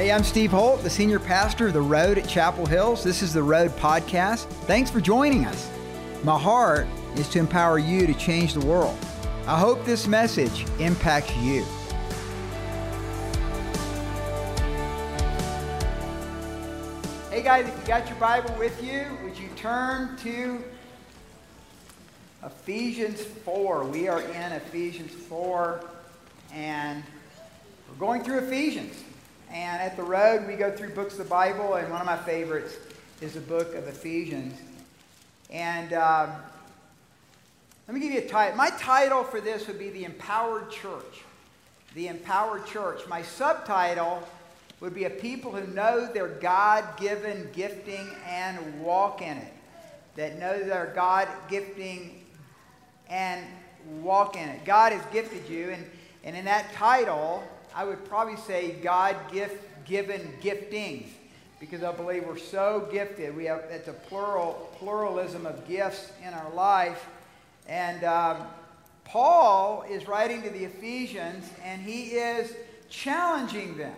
Hey, I'm Steve Holt, the senior pastor of The Road at Chapel Hills. This is The Road Podcast. Thanks for joining us. My heart is to empower you to change the world. I hope this message impacts you. Hey guys, if you got your Bible with you, would you turn to Ephesians 4? We are in Ephesians 4, and we're going through Ephesians. And at the road, we go through books of the Bible, and one of my favorites is the book of Ephesians. And um, let me give you a title. My title for this would be The Empowered Church. The Empowered Church. My subtitle would be A People Who Know Their God Given Gifting and Walk in It. That know their God gifting and walk in it. God has gifted you, and, and in that title, I would probably say God gift given giftings because I believe we're so gifted. We have it's a plural pluralism of gifts in our life, and um, Paul is writing to the Ephesians, and he is challenging them.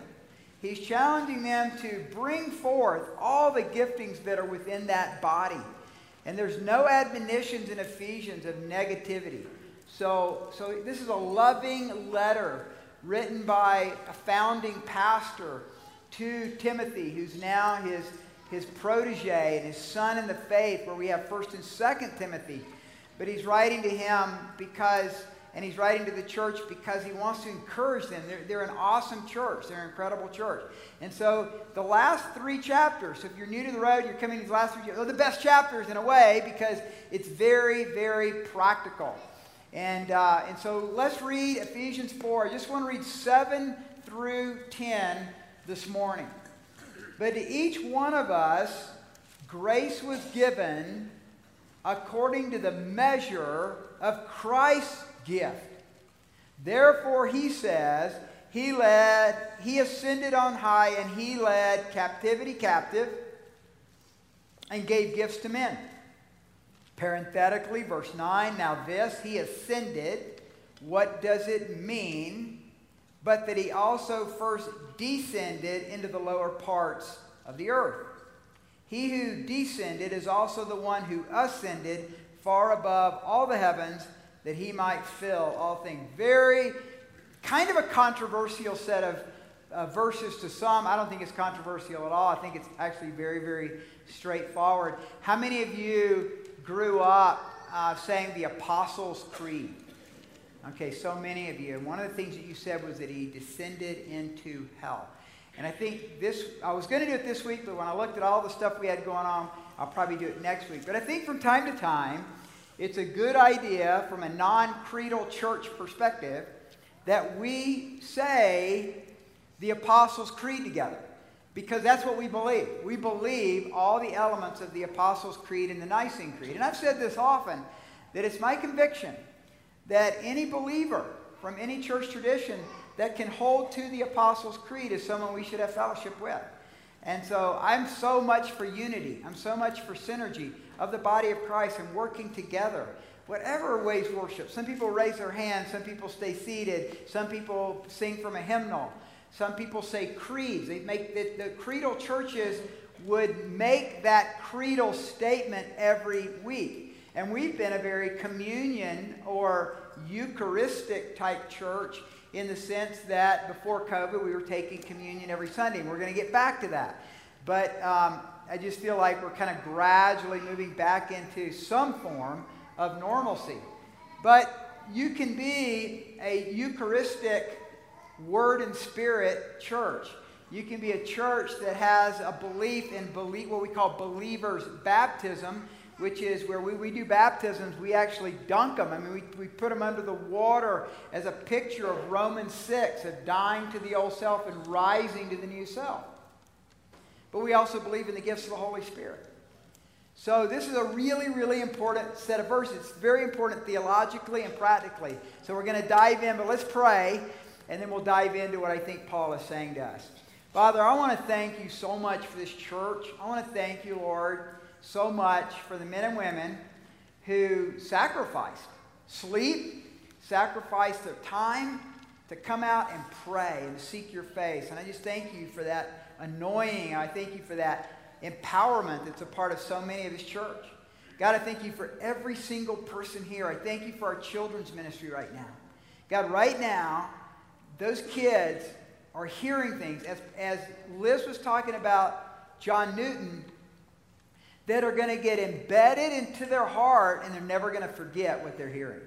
He's challenging them to bring forth all the giftings that are within that body. And there's no admonitions in Ephesians of negativity. So, so this is a loving letter written by a founding pastor to Timothy, who's now his, his protege and his son in the faith, where we have 1st and 2nd Timothy. But he's writing to him because, and he's writing to the church because he wants to encourage them. They're, they're an awesome church, they're an incredible church. And so the last three chapters, so if you're new to the road, you're coming to these last three, they're the best chapters in a way because it's very, very practical. And, uh, and so let's read Ephesians 4. I just want to read 7 through 10 this morning. But to each one of us, grace was given according to the measure of Christ's gift. Therefore, he says, he led, he ascended on high, and he led captivity captive and gave gifts to men. Parenthetically, verse 9 now this, he ascended. What does it mean? But that he also first descended into the lower parts of the earth. He who descended is also the one who ascended far above all the heavens that he might fill all things. Very kind of a controversial set of uh, verses to some. I don't think it's controversial at all. I think it's actually very, very straightforward. How many of you grew up uh, saying the Apostles' Creed. Okay, so many of you. And one of the things that you said was that he descended into hell. And I think this, I was going to do it this week, but when I looked at all the stuff we had going on, I'll probably do it next week. But I think from time to time, it's a good idea from a non creedal church perspective that we say the Apostles' Creed together because that's what we believe. We believe all the elements of the Apostles' Creed and the Nicene Creed. And I've said this often that it's my conviction that any believer from any church tradition that can hold to the Apostles' Creed is someone we should have fellowship with. And so I'm so much for unity. I'm so much for synergy of the body of Christ and working together. Whatever ways worship. Some people raise their hands, some people stay seated, some people sing from a hymnal. Some people say creeds. They make the, the creedal churches would make that creedal statement every week. And we've been a very communion or Eucharistic type church in the sense that before COVID, we were taking communion every Sunday. And we're going to get back to that. But um, I just feel like we're kind of gradually moving back into some form of normalcy. But you can be a Eucharistic word and spirit church. You can be a church that has a belief in belief, what we call believers' baptism, which is where we, we do baptisms, we actually dunk them. I mean, we, we put them under the water as a picture of Romans 6, of dying to the old self and rising to the new self. But we also believe in the gifts of the Holy Spirit. So this is a really, really important set of verses. It's very important theologically and practically. So we're going to dive in, but let's pray and then we'll dive into what I think Paul is saying to us. Father, I want to thank you so much for this church. I want to thank you, Lord, so much for the men and women who sacrificed sleep, sacrificed their time, to come out and pray and seek your face. And I just thank you for that anointing. I thank you for that empowerment that's a part of so many of this church. God, I thank you for every single person here. I thank you for our children's ministry right now. God, right now, those kids are hearing things. As, as Liz was talking about John Newton, that are going to get embedded into their heart and they're never going to forget what they're hearing.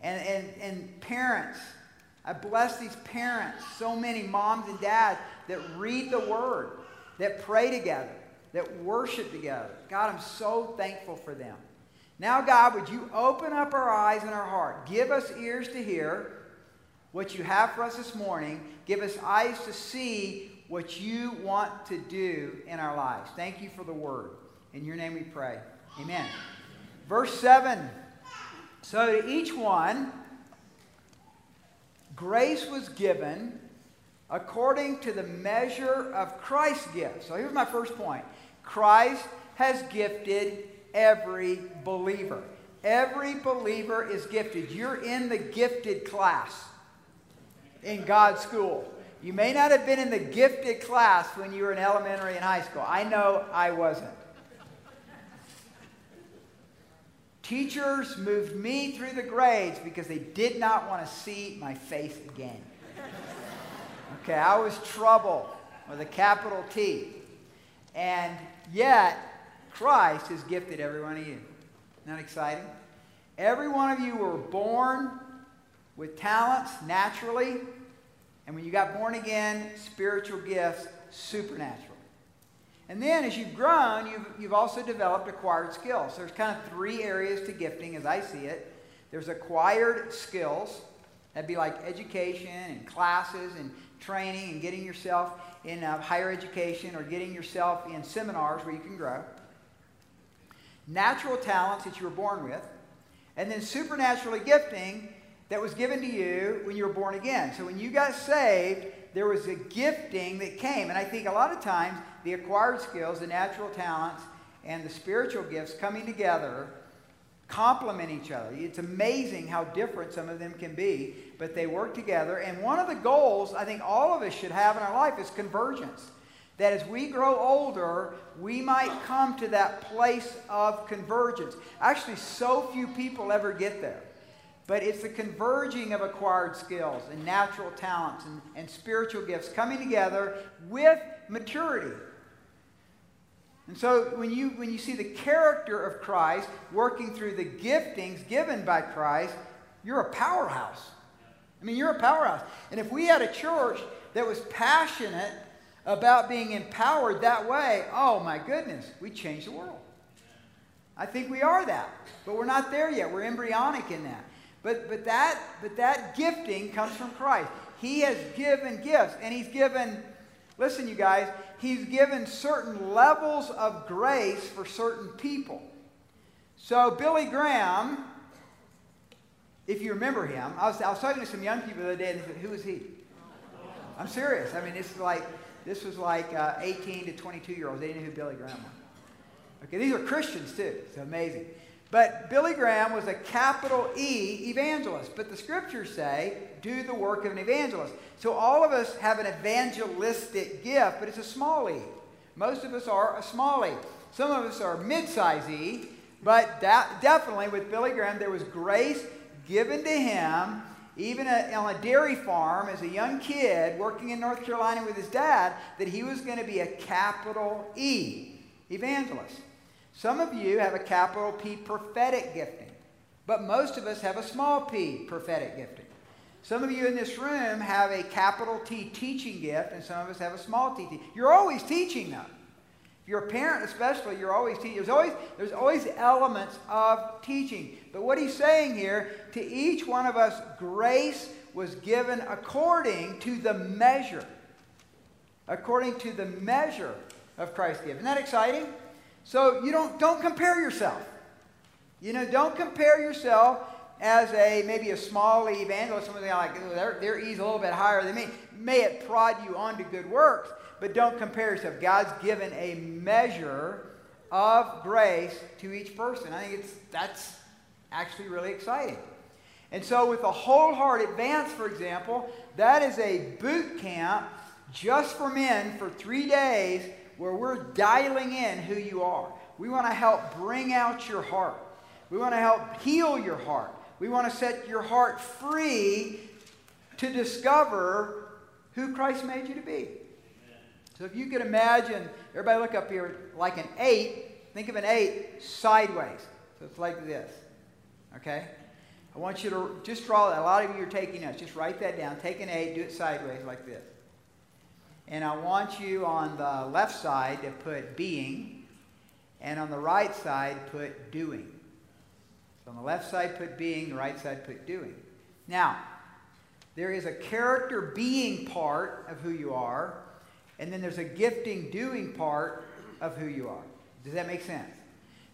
And, and, and parents, I bless these parents, so many moms and dads that read the word, that pray together, that worship together. God, I'm so thankful for them. Now, God, would you open up our eyes and our heart? Give us ears to hear what you have for us this morning. Give us eyes to see what you want to do in our lives. Thank you for the word. In your name we pray. Amen. Verse 7. So to each one, grace was given according to the measure of Christ's gift. So here's my first point Christ has gifted every believer. Every believer is gifted. You're in the gifted class in God's school. You may not have been in the gifted class when you were in elementary and high school. I know I wasn't. Teachers moved me through the grades because they did not want to see my face again. Okay, I was trouble with a capital T. And yet, Christ has gifted every one of you. Isn't that exciting? Every one of you were born with talents naturally, and when you got born again, spiritual gifts supernatural. And then as you've grown, you've, you've also developed acquired skills. There's kind of three areas to gifting as I see it. There's acquired skills. That'd be like education and classes and training and getting yourself in uh, higher education or getting yourself in seminars where you can grow. Natural talents that you were born with. And then supernaturally gifting that was given to you when you were born again. So when you got saved, there was a gifting that came. And I think a lot of times the acquired skills, the natural talents, and the spiritual gifts coming together complement each other. It's amazing how different some of them can be, but they work together. And one of the goals I think all of us should have in our life is convergence. That as we grow older, we might come to that place of convergence. Actually, so few people ever get there. But it's the converging of acquired skills and natural talents and, and spiritual gifts coming together with maturity. And so when you, when you see the character of Christ working through the giftings given by Christ, you're a powerhouse. I mean, you're a powerhouse. And if we had a church that was passionate about being empowered that way, oh my goodness, we'd change the world. I think we are that. But we're not there yet. We're embryonic in that. But, but, that, but that gifting comes from Christ. He has given gifts, and He's given, listen, you guys, He's given certain levels of grace for certain people. So, Billy Graham, if you remember him, I was, I was talking to some young people the other day, and they said, Who is he? I'm serious. I mean, this is like, this was like uh, 18 to 22 year olds. They didn't know who Billy Graham was. Okay, these are Christians too. It's amazing. But Billy Graham was a capital E evangelist. But the scriptures say, do the work of an evangelist. So all of us have an evangelistic gift, but it's a small e. Most of us are a small e. Some of us are mid-size e, but that, definitely with Billy Graham, there was grace given to him, even a, on a dairy farm as a young kid working in North Carolina with his dad, that he was going to be a capital E evangelist. Some of you have a capital P prophetic gifting, but most of us have a small p prophetic gifting. Some of you in this room have a capital T teaching gift, and some of us have a small t. You're always teaching, though. If you're a parent, especially, you're always teaching. There's always, there's always elements of teaching. But what he's saying here, to each one of us, grace was given according to the measure. According to the measure of Christ's gift. Isn't that exciting? So you don't, don't compare yourself. You know, don't compare yourself as a maybe a small evangelist, something like oh, their, their E's a little bit higher than me. May it prod you on to good works, but don't compare yourself. God's given a measure of grace to each person. I think it's that's actually really exciting. And so, with the whole heart advance, for example, that is a boot camp just for men for three days where we're dialing in who you are. We want to help bring out your heart. We want to help heal your heart. We want to set your heart free to discover who Christ made you to be. So if you could imagine, everybody look up here, like an eight, think of an eight sideways. So it's like this. Okay? I want you to just draw that. A lot of you are taking notes. Just write that down. Take an eight, do it sideways like this. And I want you on the left side to put being, and on the right side, put doing. So on the left side, put being, the right side, put doing. Now, there is a character being part of who you are, and then there's a gifting doing part of who you are. Does that make sense?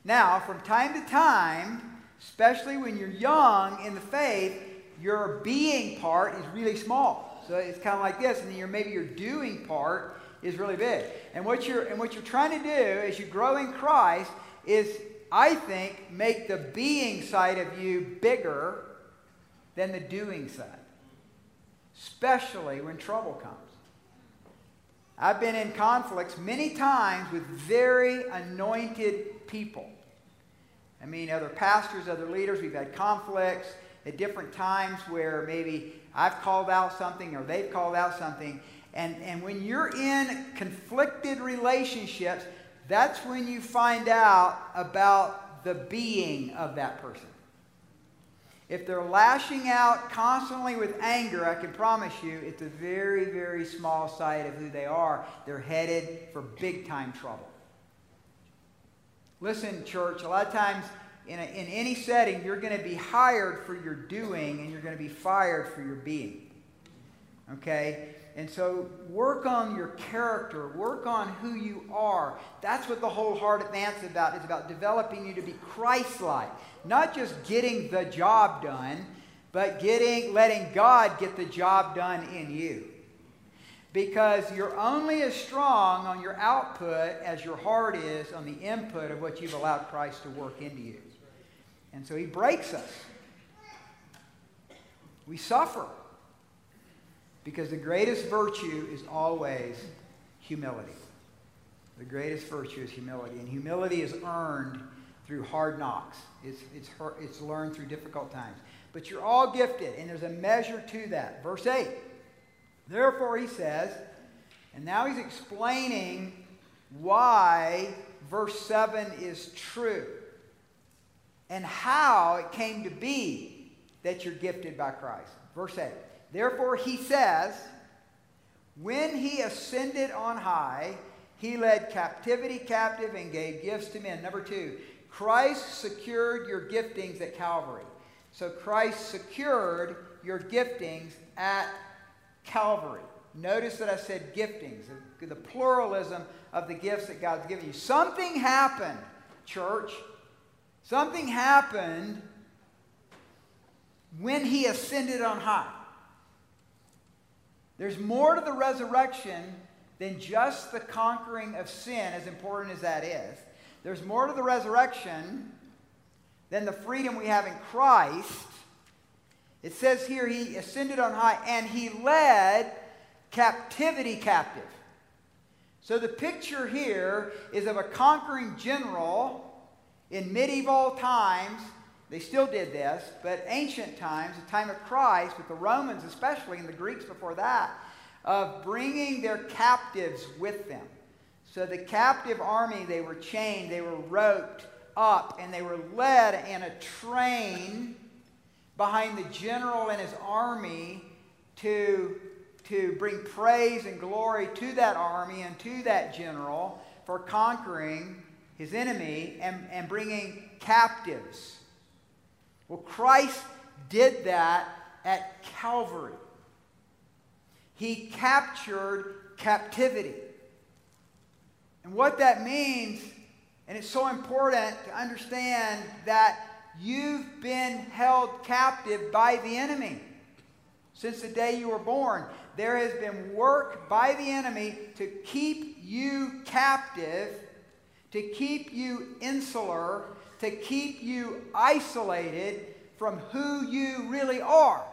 Now, from time to time, especially when you're young in the faith, your being part is really small. So it's kind of like this, and maybe your doing part is really big. And what you're and what you're trying to do as you grow in Christ is, I think, make the being side of you bigger than the doing side, especially when trouble comes. I've been in conflicts many times with very anointed people. I mean, other pastors, other leaders, we've had conflicts at different times where maybe I've called out something or they've called out something. And, and when you're in conflicted relationships, that's when you find out about the being of that person. If they're lashing out constantly with anger, I can promise you it's a very, very small side of who they are. They're headed for big time trouble. Listen, church, a lot of times in, a, in any setting, you're going to be hired for your doing and you're going to be fired for your being. Okay? And so work on your character, work on who you are. That's what the whole heart advance is about. It's about developing you to be Christ-like. Not just getting the job done, but getting letting God get the job done in you. Because you're only as strong on your output as your heart is on the input of what you've allowed Christ to work into you. And so he breaks us. We suffer. Because the greatest virtue is always humility. The greatest virtue is humility. And humility is earned through hard knocks, it's, it's, it's learned through difficult times. But you're all gifted, and there's a measure to that. Verse 8. Therefore, he says, and now he's explaining why verse 7 is true and how it came to be that you're gifted by Christ. Verse 8. Therefore, he says, when he ascended on high, he led captivity captive and gave gifts to men. Number two, Christ secured your giftings at Calvary. So Christ secured your giftings at Calvary. Notice that I said giftings, the pluralism of the gifts that God's given you. Something happened, church. Something happened when he ascended on high. There's more to the resurrection than just the conquering of sin, as important as that is. There's more to the resurrection than the freedom we have in Christ. It says here he ascended on high and he led captivity captive. So the picture here is of a conquering general in medieval times they still did this, but ancient times, the time of Christ, with the Romans especially, and the Greeks before that, of bringing their captives with them. So the captive army, they were chained, they were roped up, and they were led in a train behind the general and his army to, to bring praise and glory to that army and to that general for conquering his enemy and, and bringing captives well, Christ did that at Calvary. He captured captivity. And what that means, and it's so important to understand that you've been held captive by the enemy since the day you were born. There has been work by the enemy to keep you captive, to keep you insular, to keep you isolated from who you really are.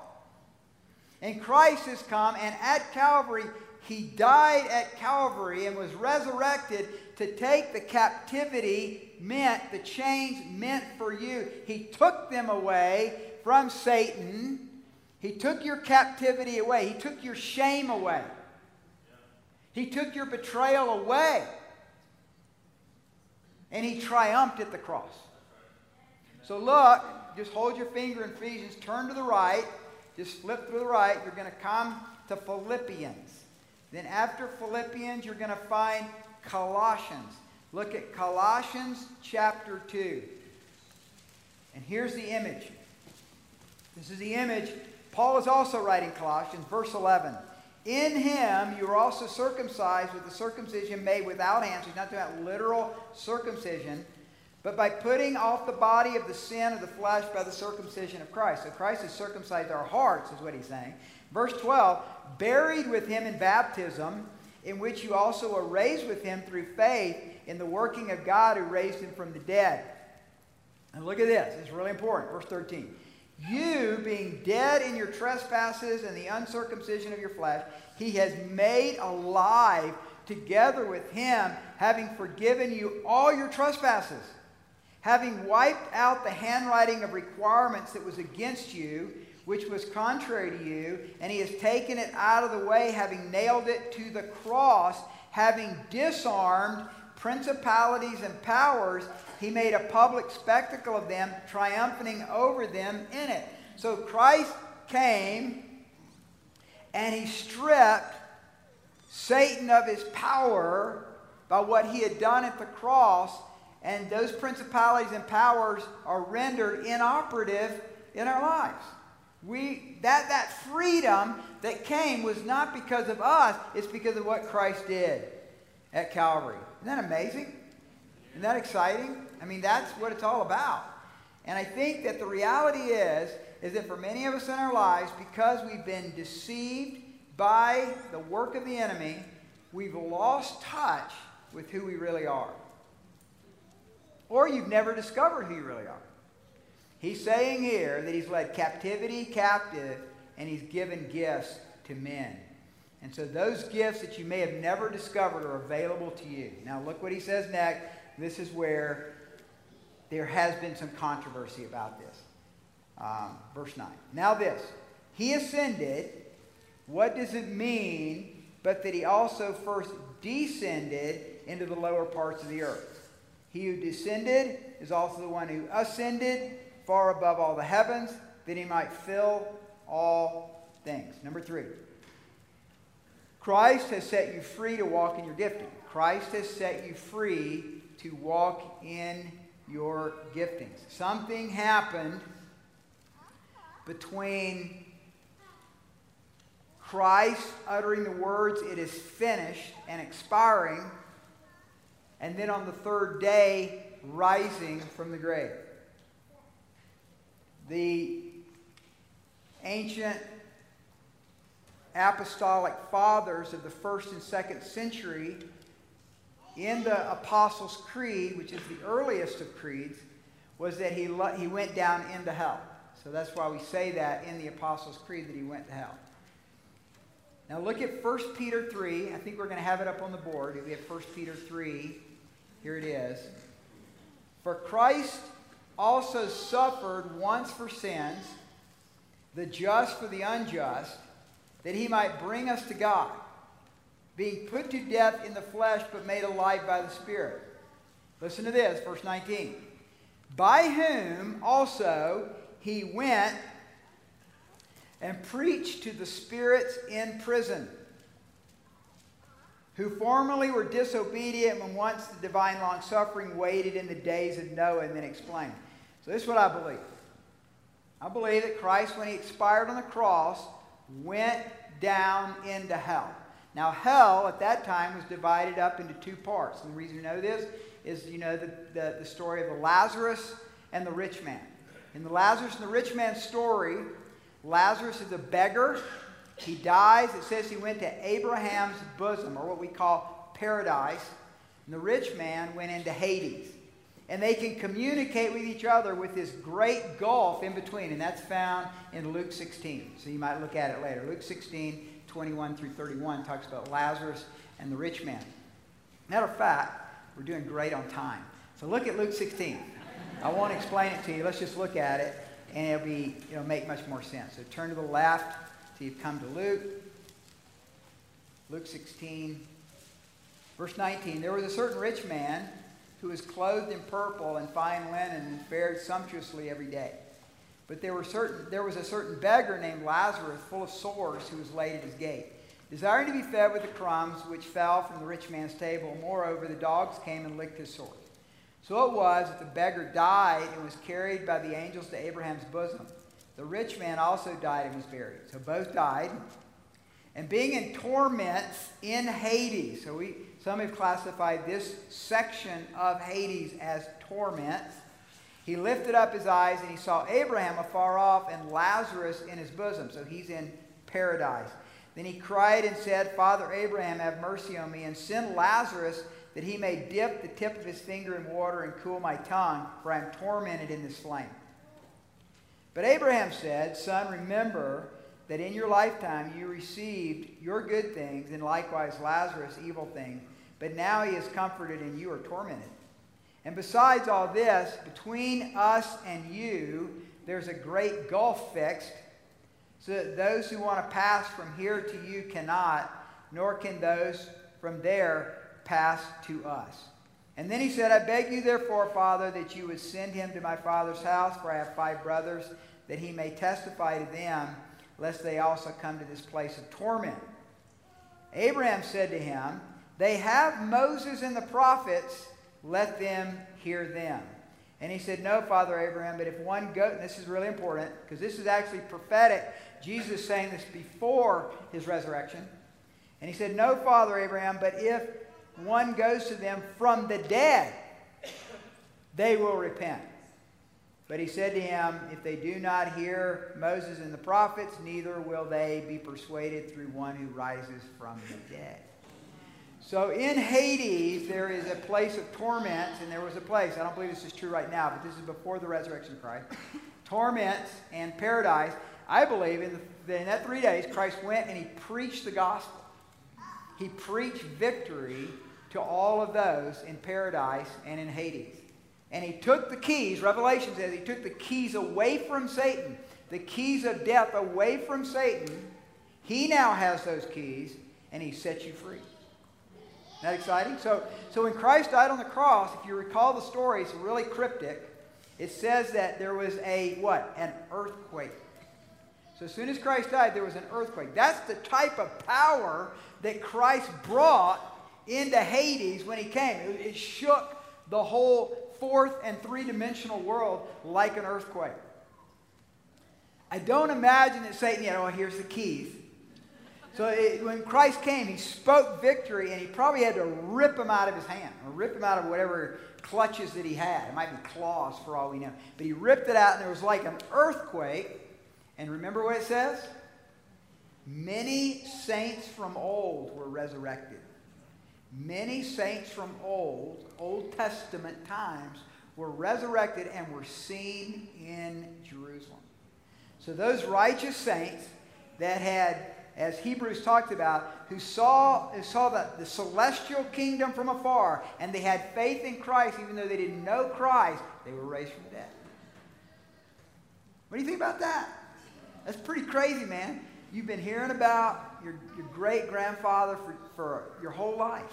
And Christ has come, and at Calvary, he died at Calvary and was resurrected to take the captivity meant, the chains meant for you. He took them away from Satan. He took your captivity away. He took your shame away. He took your betrayal away. And he triumphed at the cross. So look, just hold your finger in Ephesians, turn to the right, just flip to the right. You're going to come to Philippians. Then after Philippians, you're going to find Colossians. Look at Colossians chapter 2. And here's the image. This is the image. Paul is also writing Colossians, verse 11. In him you were also circumcised with the circumcision made without hands. He's not talking about literal circumcision, but by putting off the body of the sin of the flesh by the circumcision of Christ. So Christ has circumcised our hearts, is what he's saying. Verse 12, buried with him in baptism, in which you also were raised with him through faith in the working of God who raised him from the dead. And look at this, it's really important. Verse 13. You, being dead in your trespasses and the uncircumcision of your flesh, he has made alive together with him, having forgiven you all your trespasses, having wiped out the handwriting of requirements that was against you which was contrary to you, and he has taken it out of the way, having nailed it to the cross, having disarmed principalities and powers, he made a public spectacle of them, triumphing over them in it. So Christ came and he stripped Satan of his power by what he had done at the cross, and those principalities and powers are rendered inoperative in our lives. We, that, that freedom that came was not because of us, it's because of what Christ did at Calvary. Isn't that amazing? Isn't that exciting? I mean, that's what it's all about. And I think that the reality is, is that for many of us in our lives, because we've been deceived by the work of the enemy, we've lost touch with who we really are. Or you've never discovered who you really are. He's saying here that he's led captivity captive and he's given gifts to men. And so those gifts that you may have never discovered are available to you. Now, look what he says next. This is where there has been some controversy about this. Um, verse 9. Now, this. He ascended. What does it mean but that he also first descended into the lower parts of the earth? He who descended is also the one who ascended far above all the heavens, that he might fill all things. Number three, Christ has set you free to walk in your gifting. Christ has set you free to walk in your giftings. Something happened between Christ uttering the words, it is finished, and expiring, and then on the third day, rising from the grave the ancient apostolic fathers of the first and second century in the Apostles' Creed, which is the earliest of creeds, was that he, he went down into hell. So that's why we say that in the Apostles' Creed that he went to hell. Now look at 1 Peter 3. I think we're going to have it up on the board. We have 1 Peter 3. Here it is. For Christ also suffered once for sins, the just for the unjust, that he might bring us to God, being put to death in the flesh, but made alive by the Spirit. Listen to this, verse 19. By whom also he went and preached to the spirits in prison, who formerly were disobedient when once the divine long suffering waited in the days of Noah, and then explained. So this is what I believe. I believe that Christ, when he expired on the cross, went down into hell. Now, hell at that time was divided up into two parts. And the reason you know this is you know the, the, the story of the Lazarus and the rich man. In the Lazarus and the rich man story, Lazarus is a beggar. He dies. It says he went to Abraham's bosom, or what we call paradise. And the rich man went into Hades. and they can communicate with each other with this great gulf in between, and that's found in Luke 16. So you might look at it later. Luke 16, 21 through 31 talks about Lazarus and the rich man. Matter of fact, we're doing great on time. So look at Luke 16. I won't explain it to you. Let's just look at it, and it'll be it'll make much more sense. So turn to the left till you've come to Luke. Luke 16, verse 19. There was a certain rich man who was clothed in purple and fine linen and fared sumptuously every day. But there, were certain, there was a certain beggar named Lazarus, full of sores, who was laid at his gate, desiring to be fed with the crumbs which fell from the rich man's table. Moreover, the dogs came and licked his sores. So it was that the beggar died and was carried by the angels to Abraham's bosom. The rich man also died and was buried. So both died. And being in torments in Hades, so we, some have classified this section of Hades as torments. He lifted up his eyes and he saw Abraham afar off and Lazarus in his bosom. So he's in paradise. Then he cried and said, Father Abraham, have mercy on me and send Lazarus that he may dip the tip of his finger in water and cool my tongue, for I am tormented in this flame. But Abraham said, Son, remember that in your lifetime you received your good things, and likewise Lazarus evil things. But now he is comforted, and you are tormented. And besides all this, between us and you, there's a great gulf fixed, so that those who want to pass from here to you cannot, nor can those from there pass to us. And then he said, I beg you, therefore, Father, that you would send him to my father's house, for I have five brothers, that he may testify to them lest they also come to this place of torment. Abraham said to him, They have Moses and the prophets, let them hear them. And he said, No, Father Abraham, but if one goes, and this is really important because this is actually prophetic. Jesus saying this before his resurrection. And he said, No, Father Abraham, but if one goes to them from the dead, they will repent. But he said to him, If they do not hear Moses and the prophets, neither will they be persuaded through one who rises from the dead. So in Hades, there is a place of torment, and there was a place, I don't believe this is true right now, but this is before the resurrection of Christ. Torments and paradise. I believe in, the, in that three days, Christ went and he preached the gospel. He preached victory to all of those in paradise and in Hades. And he took the keys, Revelation says, he took the keys away from Satan, the keys of death away from Satan. He now has those keys, and he sets you free. Isn't that exciting? So, so when Christ died on the cross, if you recall the story, it's really cryptic. It says that there was a what? An earthquake. So as soon as Christ died, there was an earthquake. That's the type of power that Christ brought into Hades when he came. It, it shook the whole fourth and three dimensional world like an earthquake. I don't imagine that Satan, you know, here's the keys. So it, when Christ came, he spoke victory, and he probably had to rip them out of his hand, or rip them out of whatever clutches that he had. It might be claws for all we know. But he ripped it out, and there was like an earthquake. And remember what it says? Many saints from old were resurrected. Many saints from old, Old Testament times, were resurrected and were seen in Jerusalem. So those righteous saints that had, as Hebrews talked about, who saw, who saw the, the celestial kingdom from afar, and they had faith in Christ, even though they didn't know Christ, they were raised from the dead. What do you think about that? That's pretty crazy, man. You've been hearing about your, your great grandfather for, for your whole life.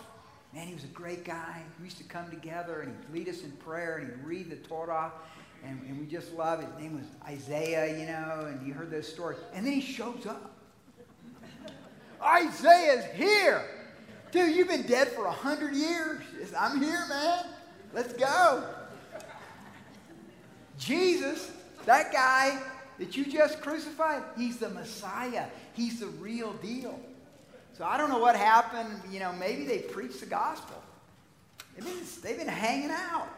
Man, he was a great guy. We used to come together and he'd lead us in prayer and he'd read the Torah. And, and we just love it. His name was Isaiah, you know, and you heard those stories. And then he shows up. Isaiah's here. Dude, you've been dead for a hundred years. I'm here, man. Let's go. Jesus, that guy that you just crucified, he's the Messiah. He's the real deal. So I don't know what happened. You know, maybe they preached the gospel. They've been, they've been hanging out.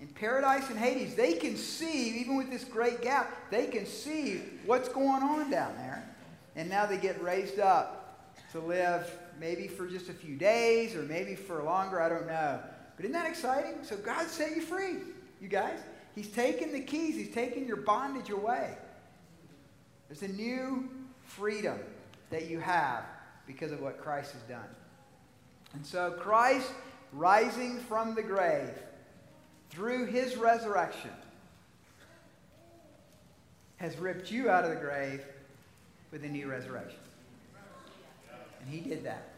In paradise and Hades, they can see, even with this great gap, they can see what's going on down there. And now they get raised up to live maybe for just a few days or maybe for longer, I don't know. But isn't that exciting? So God set you free, you guys. He's taken the keys, He's taken your bondage away. There's a new freedom that you have because of what Christ has done. And so Christ rising from the grave through his resurrection has ripped you out of the grave with the new resurrection. And he did that.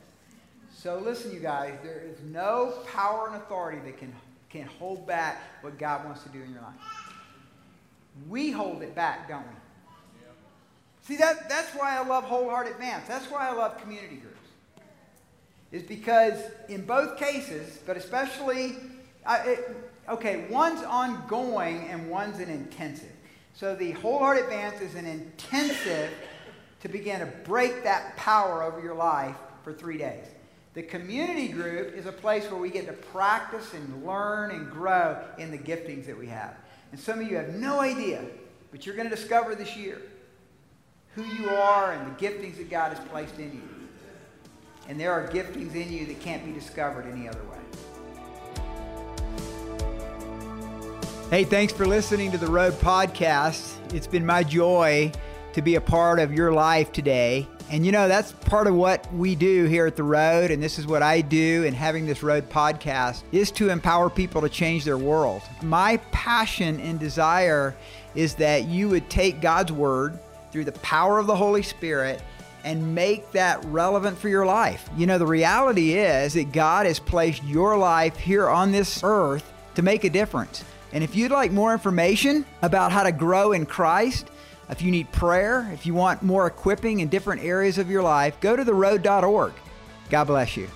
So listen, you guys, there is no power and authority that can, can hold back what God wants to do in your life. We hold it back, don't we? See, that, that's why I love Wholeheart Advance. That's why I love community groups. Is because in both cases, but especially, uh, it, okay, one's ongoing and one's an intensive. So the Wholeheart Advance is an intensive to begin to break that power over your life for three days. The community group is a place where we get to practice and learn and grow in the giftings that we have. And some of you have no idea, but you're going to discover this year who you are and the giftings that God has placed in you. And there are giftings in you that can't be discovered any other way. Hey, thanks for listening to the Road Podcast. It's been my joy to be a part of your life today. And you know, that's part of what we do here at The Road, and this is what I do in having this Road podcast, is to empower people to change their world. My passion and desire is that you would take God's Word through the power of the Holy Spirit and make that relevant for your life. You know, the reality is that God has placed your life here on this earth to make a difference. And if you'd like more information about how to grow in Christ, if you need prayer, if you want more equipping in different areas of your life, go to theroad.org. God bless you.